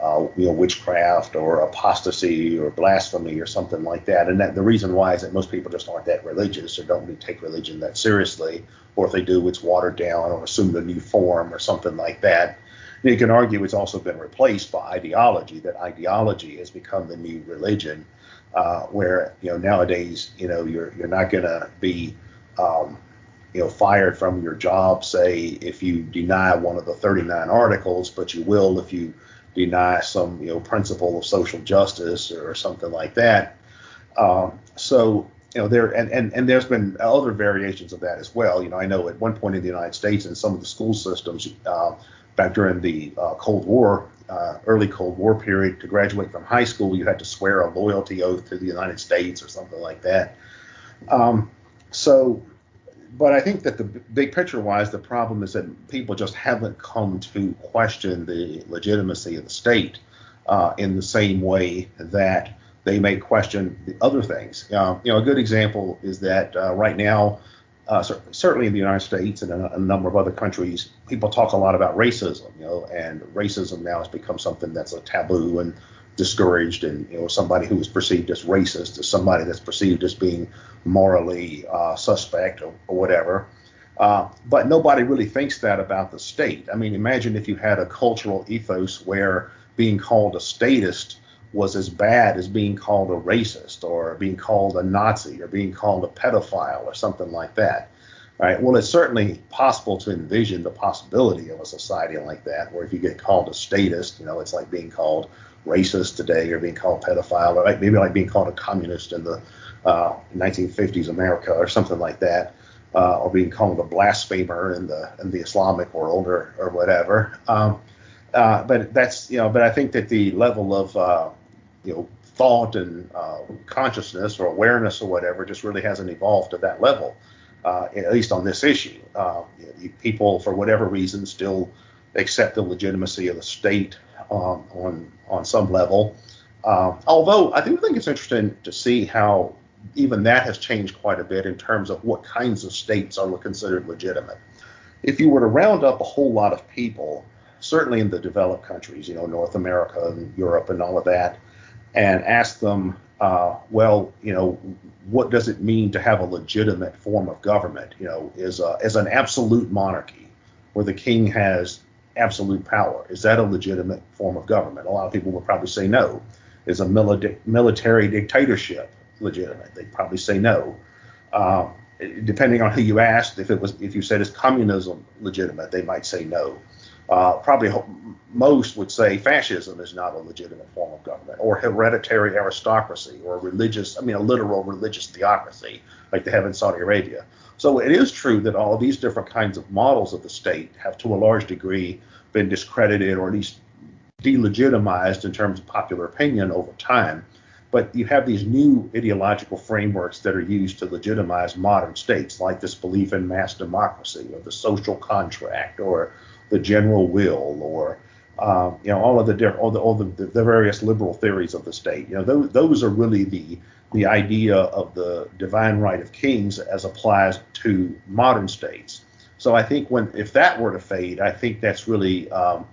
uh, you know, witchcraft or apostasy or blasphemy or something like that. And that, the reason why is that most people just aren't that religious or don't really take religion that seriously. Or if they do, it's watered down or assumed a new form or something like that. You can argue it's also been replaced by ideology. That ideology has become the new religion, uh, where you know nowadays you know you're you're not going to be um, you know fired from your job, say if you deny one of the 39 articles, but you will if you deny some you know principle of social justice or something like that. Um, so you know there and, and and there's been other variations of that as well. You know I know at one point in the United States in some of the school systems uh, back during the uh, Cold War. Uh, early Cold War period to graduate from high school, you had to swear a loyalty oath to the United States or something like that. Um, so but I think that the big picture wise, the problem is that people just haven't come to question the legitimacy of the state uh, in the same way that they may question the other things. Uh, you know, a good example is that uh, right now, uh, certainly in the United States and a, a, number of other countries, people talk a lot about racism. You know, and racism now has become something that's a taboo and discouraged and you know somebody who is perceived as racist is somebody that's perceived as being morally uh, suspect or, or whatever. Uh, but nobody really thinks that about the state. I mean, imagine if you had a cultural ethos where being called a statist was as bad as being called a racist or being called a Nazi or being called a pedophile or something like that. Right. Well, it's certainly possible to envision the possibility of a society like that, where if you get called a statist, you know, it's like being called racist today or being called pedophile or maybe like being called a communist in the uh, 1950s America or something like that, uh, or being called a blasphemer in the in the Islamic world or or whatever. Um, uh, but that's you know, but I think that the level of uh, you know thought and uh, consciousness or awareness or whatever just really hasn't evolved to that level, uh, at least on this issue. people, for whatever reason, still accept the legitimacy of the state um, on on some level. Uh, although I do think it's interesting to see how even that has changed quite a bit in terms of what kinds of states are considered legitimate. If you were to round up a whole lot of people, certainly in the developed countries, you know, North America and Europe and all of that, and ask them, uh, well, you know, what does it mean to have a legitimate form of government? You know, is a, is an absolute monarchy where the king has absolute power. Is that a legitimate form of government? A lot of people would probably say no. Is a mili- military dictatorship legitimate? They'd probably say no. Uh, depending on who you asked, if it was if you said is communism legitimate, they might say no. Uh, probably most would say fascism is not a legitimate form of government, or hereditary aristocracy, or religious, I mean, a literal religious theocracy like they have in Saudi Arabia. So it is true that all these different kinds of models of the state have, to a large degree, been discredited or at least delegitimized in terms of popular opinion over time. But you have these new ideological frameworks that are used to legitimize modern states, like this belief in mass democracy or the social contract or the general will or um, you know all of the all the all the, the various liberal theories of the state. You know those those are really the the idea of the divine right of kings as applies to modern states. So I think when if that were to fade, I think that's really um,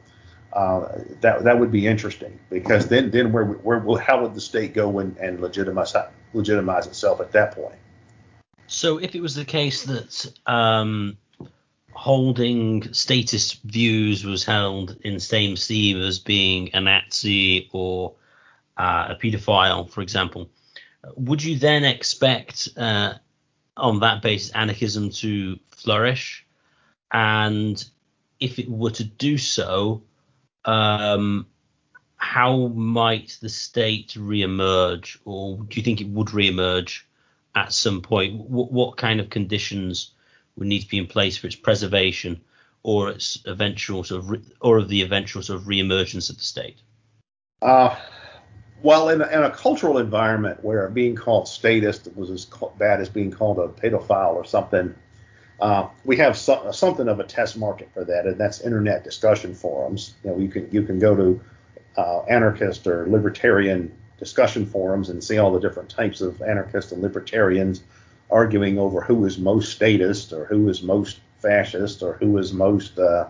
uh, that that would be interesting because then then where where how would the state go and, and legitimize legitimize itself at that point?
So if it was the case that um, holding statist views was held in the same esteem as being a Nazi or uh, a paedophile, for example, would you then expect uh, on that basis anarchism to flourish? And if it were to do so, um, how might the state reemerge, or do you think it would reemerge at some point? W- what kind of conditions would need to be in place for its preservation, or its eventual sort of, re- or of the eventual sort of reemergence of the state?
Uh, well, in a, in a cultural environment where being called statist was as bad as being called a pedophile or something, uh, we have so, something of a test market for that, and that's internet discussion forums. You know, you can you can go to uh, anarchist or libertarian discussion forums and see all the different types of anarchists and libertarians arguing over who is most statist or who is most fascist or who is most uh,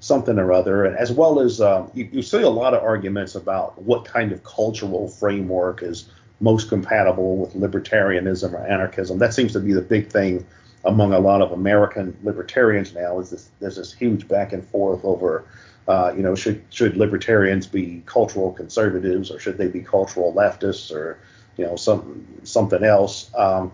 something or other, as well as um, you, you, see a lot of arguments about what kind of cultural framework is most compatible with libertarianism or anarchism. That seems to be the big thing among a lot of American libertarians now. Is this there's this huge back and forth over, uh, you know, should should libertarians be cultural conservatives or should they be cultural leftists or you know some something else. Um,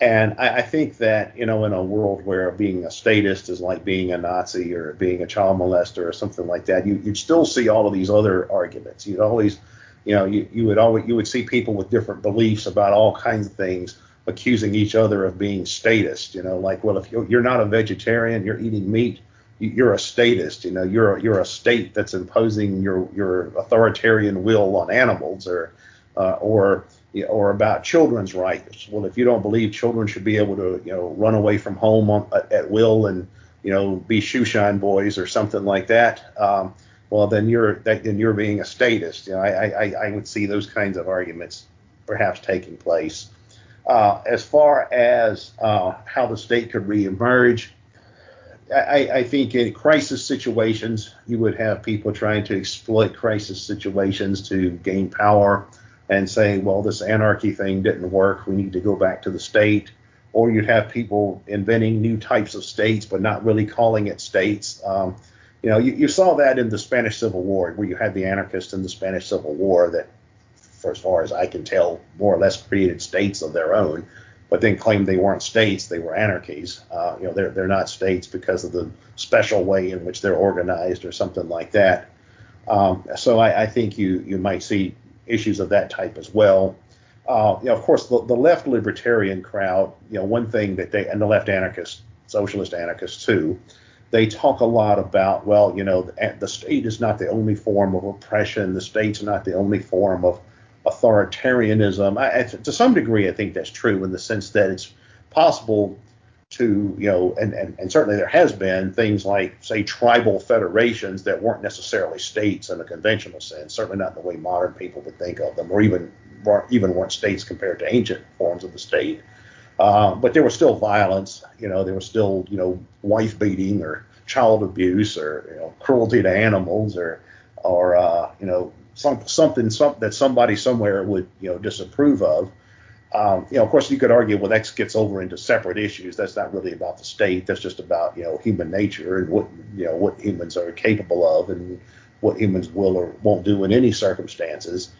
and I, I, think that, you know, in a world where being a statist is like being a Nazi or being a child molester or something like that, you, would still see all of these other arguments. You'd always, you know, you, you would always, you would see people with different beliefs about all kinds of things accusing each other of being statist, you know, like, well, if you're, not a vegetarian, you're eating meat, you're a statist, you know, you're a, you're a state that's imposing your, your authoritarian will on animals or, uh, or, or about children's rights. Well, if you don't believe children should be able to, you know, run away from home on, at will and, you know, be shoeshine boys or something like that, um, well, then you're then you're being a statist. You know, I, I, I would see those kinds of arguments perhaps taking place. Uh, as far as uh, how the state could reemerge, I, I, think in crisis situations, you would have people trying to exploit crisis situations to gain power and say, well, this anarchy thing didn't work. We need to go back to the state. Or you'd have people inventing new types of states, but not really calling it states. Um, you know, you, you, saw that in the Spanish Civil War, where you had the anarchists in the Spanish Civil War that, for as far as I can tell, more or less created states of their own, but then claimed they weren't states; they were anarchies. Uh, you know, they're they're not states because of the special way in which they're organized or something like that. Um, so I, I, think you you might see issues of that type as well. Uh, you know, of course, the, the, left libertarian crowd, you know, one thing that they, and the left anarchists, socialist anarchists too, they talk a lot about, well, you know, the, the state is not the only form of oppression, the state's not the only form of authoritarianism. I, I, to some degree, I think that's true in the sense that it's possible to, you know, and, and, and certainly there has been things like, say, tribal federations that weren't necessarily states in a conventional sense, certainly not in the way modern people would think of them, or even even weren't states compared to ancient forms of the state. Uh, but there was still violence, you know, there was still, you know, wife beating or child abuse or you know, cruelty to animals or or uh, you know some, something some, that somebody somewhere would you know disapprove of. Um, you know, of course, you could argue, well, that gets over into separate issues. That's not really about the state. That's just about you know human nature and what you know what humans are capable of and what humans will or won't do in any circumstances.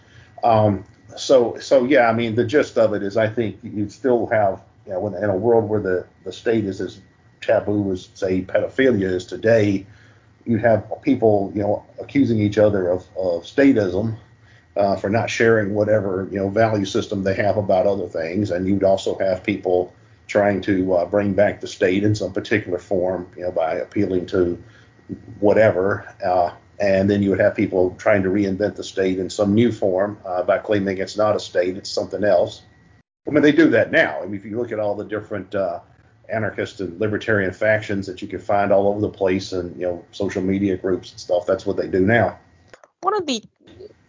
Um, so, so yeah, I mean, the gist of it is, I think you still have, you know, in, a world where the the state is as taboo as say pedophilia is today, you have people, you know, accusing each other of, of statism uh, for not sharing whatever you know value system they have about other things, and you'd also have people trying to uh, bring back the state in some particular form, you know, by appealing to whatever, uh, and then you would have people trying to reinvent the state in some new form uh, by claiming it's not a state, it's something else. I mean, they do that now. I mean, if you look at all the different uh, anarchist and libertarian factions that you can find all over the place and you know social media groups and stuff, that's what they do now.
One of the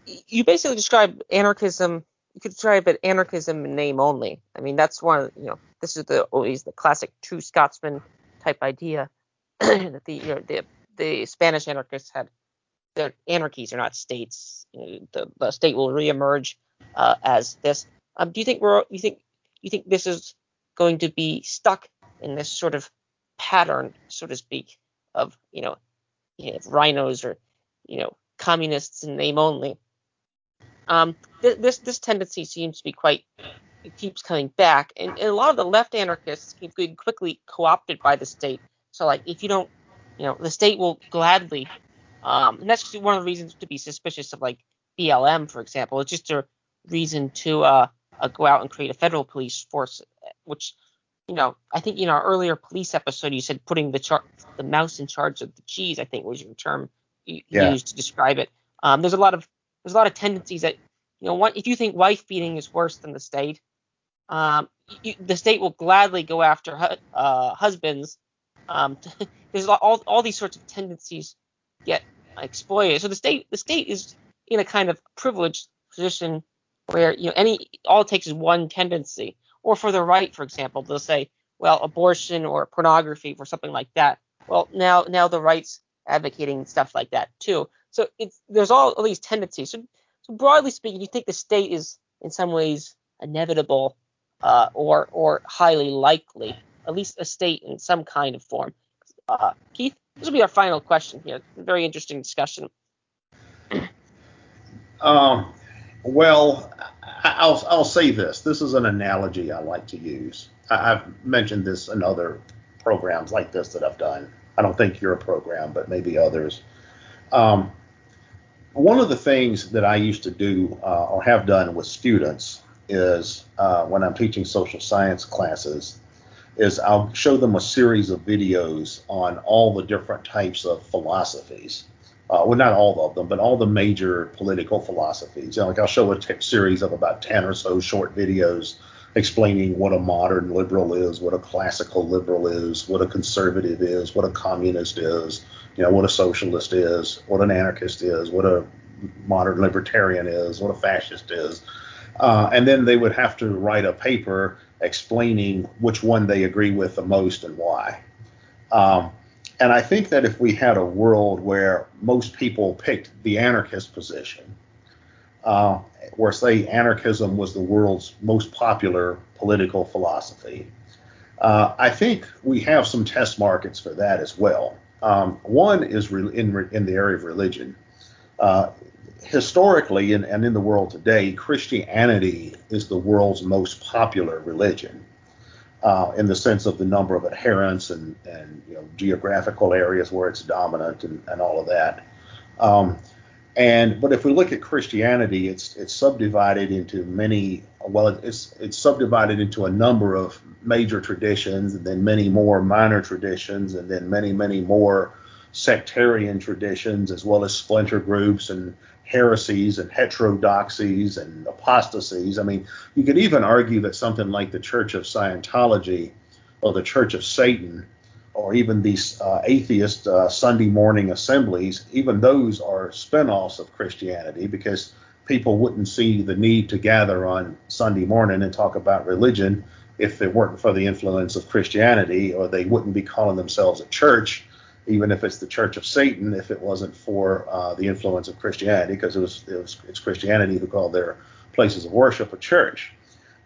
you basically describe anarchism. You could describe it anarchism in name only. I mean, that's one. You know, this is the always the classic true Scotsman type idea that the you know the the Spanish anarchists had they're anarchies are not states. You know, the, the state will reemerge uh, as this. Um, do you think we're you think you think this is going to be stuck in this sort of pattern, so to speak, of you know, you know RINOs or you know communists in name only? Um, th- this this tendency seems to be quite it keeps coming back, and, and a lot of the left anarchists keep being quickly co-opted by the state. So like if you don't, you know, the state will gladly, um, and that's one of the reasons to be suspicious of like BLM, for example. It's just a reason to uh, uh, go out and create a federal police force, which you know, I think in our earlier police episode, you said putting the char- the mouse in charge of the cheese. I think was your term you yeah. used to describe it. Um, there's a lot of there's a lot of tendencies that you know, if you think wife beating is worse than the state, um, you, the state will gladly go after hu- uh, husbands. Um, there's all, all these sorts of tendencies get exploited. So the state the state is in a kind of privileged position where you know any all it takes is one tendency. Or for the right, for example, they'll say, well, abortion or pornography or something like that. Well, now now the right's advocating stuff like that too. So it's there's all, all these tendencies. So, so broadly speaking, you think the state is in some ways inevitable uh, or or highly likely, at least a state in some kind of form. Uh, Keith, this will be our final question here. Very interesting discussion.
Um, well, I'll I'll say this. This is an analogy I like to use. I've mentioned this in other programs like this that I've done. I don't think you're a program, but maybe others. Um, one of the things that I used to do uh, or have done with students is uh, when I'm teaching social science classes, is I'll show them a series of videos on all the different types of philosophies. Uh, well, not all of them, but all the major political philosophies. You know, like I'll show a t- series of about 10 or so short videos explaining what a modern liberal is, what a classical liberal is, what a conservative is, what a communist is, you know, what a socialist is, what an anarchist is, what a modern libertarian is, what a fascist is. Uh, and then they would have to write a paper explaining which one they agree with the most and why. Um, and I think that if we had a world where most people picked the anarchist position, uh, where say anarchism was the world's most popular political philosophy, uh, I think we have some test markets for that as well. Um, one is re- in, in the area of religion. Uh, historically and, and in the world today, Christianity is the world's most popular religion. Uh, in the sense of the number of adherents and, and you know, geographical areas where it's dominant and, and all of that. Um, and but if we look at Christianity, it's it's subdivided into many. Well, it's it's subdivided into a number of major traditions, and then many more minor traditions, and then many many more sectarian traditions, as well as splinter groups and heresies and heterodoxies and apostasies. I mean, you could even argue that something like the Church of Scientology or the Church of Satan or even these uh, atheist uh, Sunday morning assemblies, even those are spinoffs of Christianity because people wouldn't see the need to gather on Sunday morning and talk about religion if it weren't for the influence of Christianity, or they wouldn't be calling themselves a church even if it's the Church of Satan, if it wasn't for uh, the influence of Christianity, because it was, it was it's Christianity who called their places of worship a church.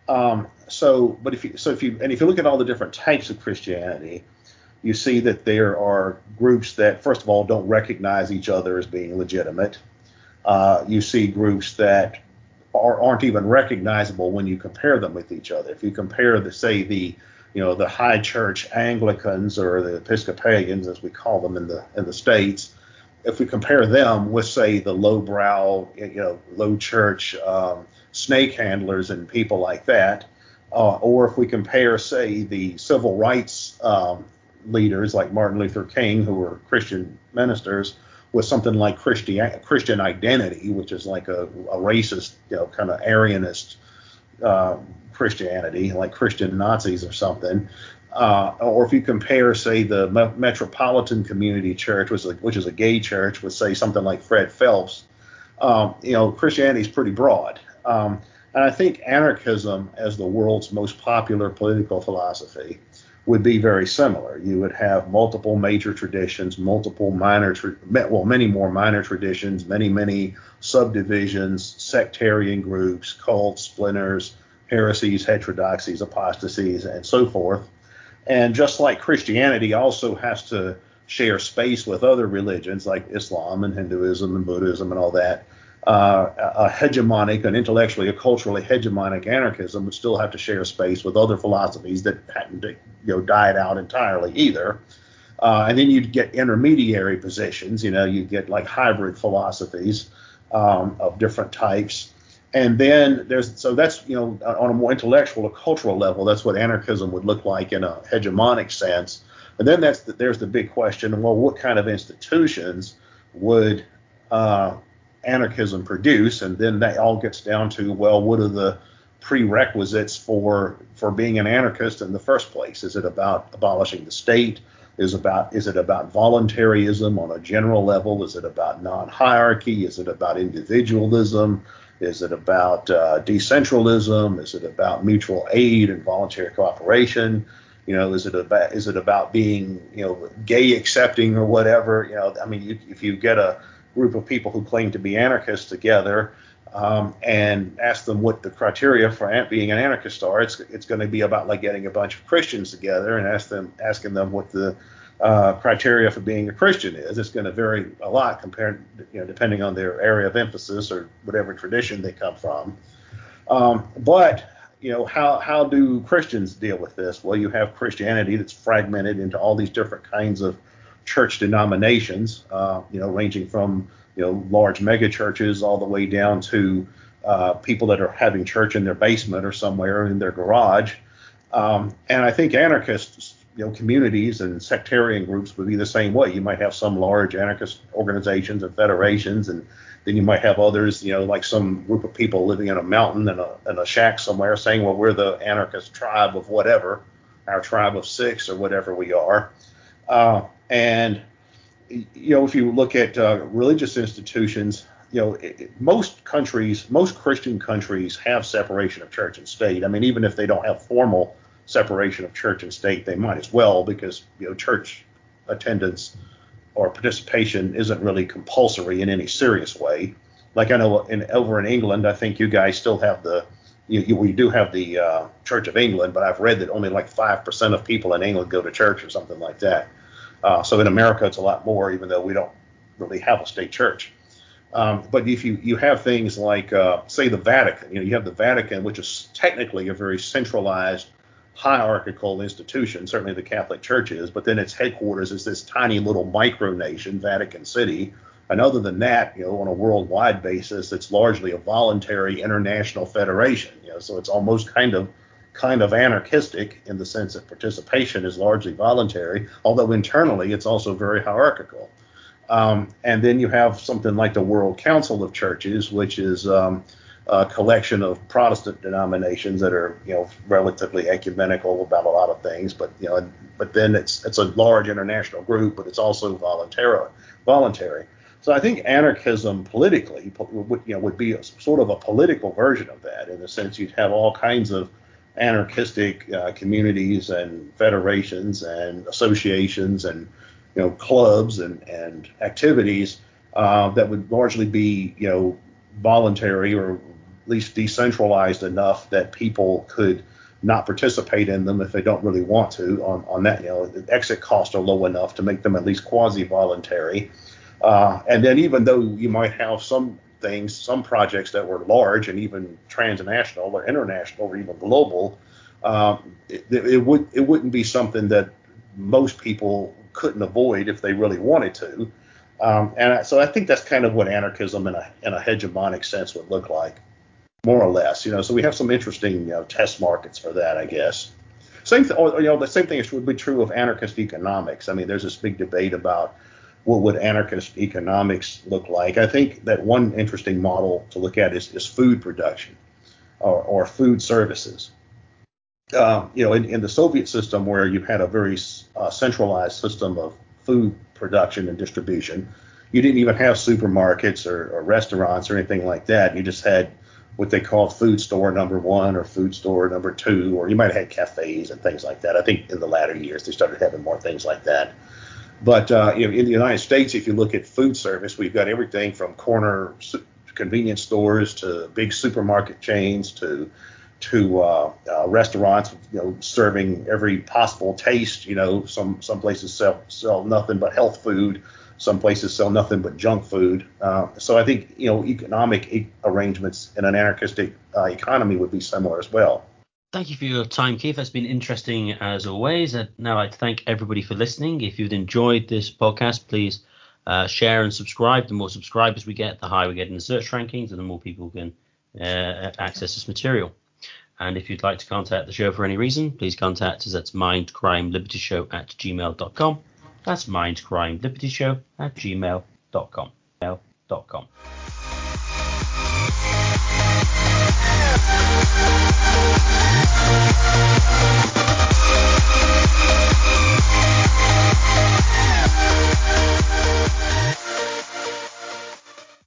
Um, so, but if you so if you and if you look at all the different types of Christianity, you see that there are groups that first of all don't recognize each other as being legitimate. Uh, you see groups that are, aren't even recognizable when you compare them with each other. If you compare the say the you know, the high church Anglicans or the Episcopalians, as we call them in the in the states, if we compare them with, say, the lowbrow, you know, low church um, snake handlers and people like that, uh, or if we compare, say, the civil rights um, leaders like Martin Luther King, who were Christian ministers, with something like Christian Christian identity, which is like a, a racist, you know, kind of Aryanist uh, Christianity, like Christian Nazis or something. Uh, or if you compare, say, the Metropolitan Community Church, which is, a, which is a gay church, with say something like Fred Phelps, um, you know, Christianity is pretty broad. Um, and I think anarchism, as the world's most popular political philosophy, would be very similar. You would have multiple major traditions, multiple minor, tra- well, many more minor traditions, many, many subdivisions, sectarian groups, cults, splinters, heresies, heterodoxies, apostasies, and so forth. And just like Christianity also has to share space with other religions like Islam and Hinduism and Buddhism and all that, uh, a hegemonic, an intellectually, a culturally hegemonic anarchism would still have to share space with other philosophies that hadn't, you know, died out entirely either. Uh, and then you'd get intermediary positions, you know, you'd get like hybrid philosophies um, of different types. And then there's, so that's, you know, on a more intellectual or cultural level, that's what anarchism would look like in a hegemonic sense. And then that's the, there's the big question, well, what kind of institutions would uh, anarchism produce? And then that all gets down to, well, what are the prerequisites for for being an anarchist in the first place? Is it about abolishing the state? Is about is it about voluntarism on a general level? Is it about non-hierarchy? Is it about individualism? Is it about uh, decentralism? Is it about mutual aid and voluntary cooperation? You know, is it about is it about being you know gay accepting or whatever? You know, I mean, you, if you get a group of people who claim to be anarchists together um, and ask them what the criteria for being an anarchist are, it's it's going to be about like getting a bunch of Christians together and ask them asking them what the uh, criteria for being a Christian is. It's going to vary a lot compared, you know, depending on their area of emphasis or whatever tradition they come from. Um, but you know, how how do Christians deal with this? Well, you have Christianity that's fragmented into all these different kinds of church denominations, uh, you know, ranging from you know large mega churches all the way down to uh, people that are having church in their basement or somewhere in their garage. Um, and I think anarchists, you know, communities and sectarian groups would be the same way. You might have some large anarchist organizations and federations, and then you might have others, you know, like some group of people living in a mountain and a, a shack somewhere saying, well, we're the anarchist tribe of whatever, our tribe of six or whatever we are. Uh, and you know, if you look at uh, religious institutions, you know, it, it, most countries, most Christian countries have separation of church and state. I mean, even if they don't have formal separation of church and state, they might as well because you know, church attendance or participation isn't really compulsory in any serious way. Like I know in over in England, I think you guys still have the you, you, we do have the uh, Church of England, but I've read that only like five percent of people in England go to church or something like that. Uh, so in America, it's a lot more, even though we don't really have a state church. Um, but if you you have things like uh, say the Vatican, you know, you have the Vatican, which is technically a very centralized hierarchical institution. Certainly the Catholic Church is, but then its headquarters is this tiny little micronation, Vatican City. And other than that, you know, on a worldwide basis, it's largely a voluntary international federation. You know, so it's almost kind of kind of anarchistic in the sense that participation is largely voluntary, although internally it's also very hierarchical. Um, and then you have something like the World Council of Churches, which is um, a collection of Protestant denominations that are, you know, relatively ecumenical about a lot of things. But you know, but then it's it's a large international group, but it's also voluntary. Voluntary. So I think anarchism politically, would, you know, would be a, sort of a political version of that, in the sense you'd have all kinds of anarchistic uh, communities and federations and associations and you know clubs and and activities uh, that would largely be you know voluntary or at least decentralized enough that people could not participate in them if they don't really want to on, on that you know the exit costs are low enough to make them at least quasi voluntary uh, and then even though you might have some things, some projects that were large and even transnational or international or even global, um, it, it, would it wouldn't be something that most people couldn't avoid if they really wanted to. Um, and so I think that's kind of what anarchism in a in a hegemonic sense would look like, more or less. You know, so we have some interesting you know, test markets for that, I guess. Same, th- you know, the same thing would be true of anarchist economics. I mean, there's this big debate about what would anarchist economics look like? I think that one interesting model to look at is, is food production or, or food services. Um, you know, in, in, the Soviet system, where you had a very uh, centralized system of food production and distribution, you didn't even have supermarkets or, or, restaurants or anything like that. You just had what they called food store number one or food store number two, or you might have had cafes and things like that. I think in the latter years they started having more things like that. But uh, know, in the United States, if you look at food service, we've got everything from corner convenience stores to big supermarket chains to to uh, uh, restaurants, you know, serving every possible taste. You know, some some places sell sell nothing but health food. Some places sell nothing but junk food. Uh, so I think you know economic e- arrangements in an anarchistic uh, economy would be similar as well.
Thank you for your time, Keith. That's been interesting as always. And now I'd like to thank everybody for listening. If you've enjoyed this podcast, please uh, share and subscribe. The more subscribers we get, the higher we get in the search rankings, and the more people can uh, access this material. And if you'd like to contact the show for any reason, please contact us at mindcrimelibertyshow at gmail.com. That's mindcrimelibertyshow at gmail.com.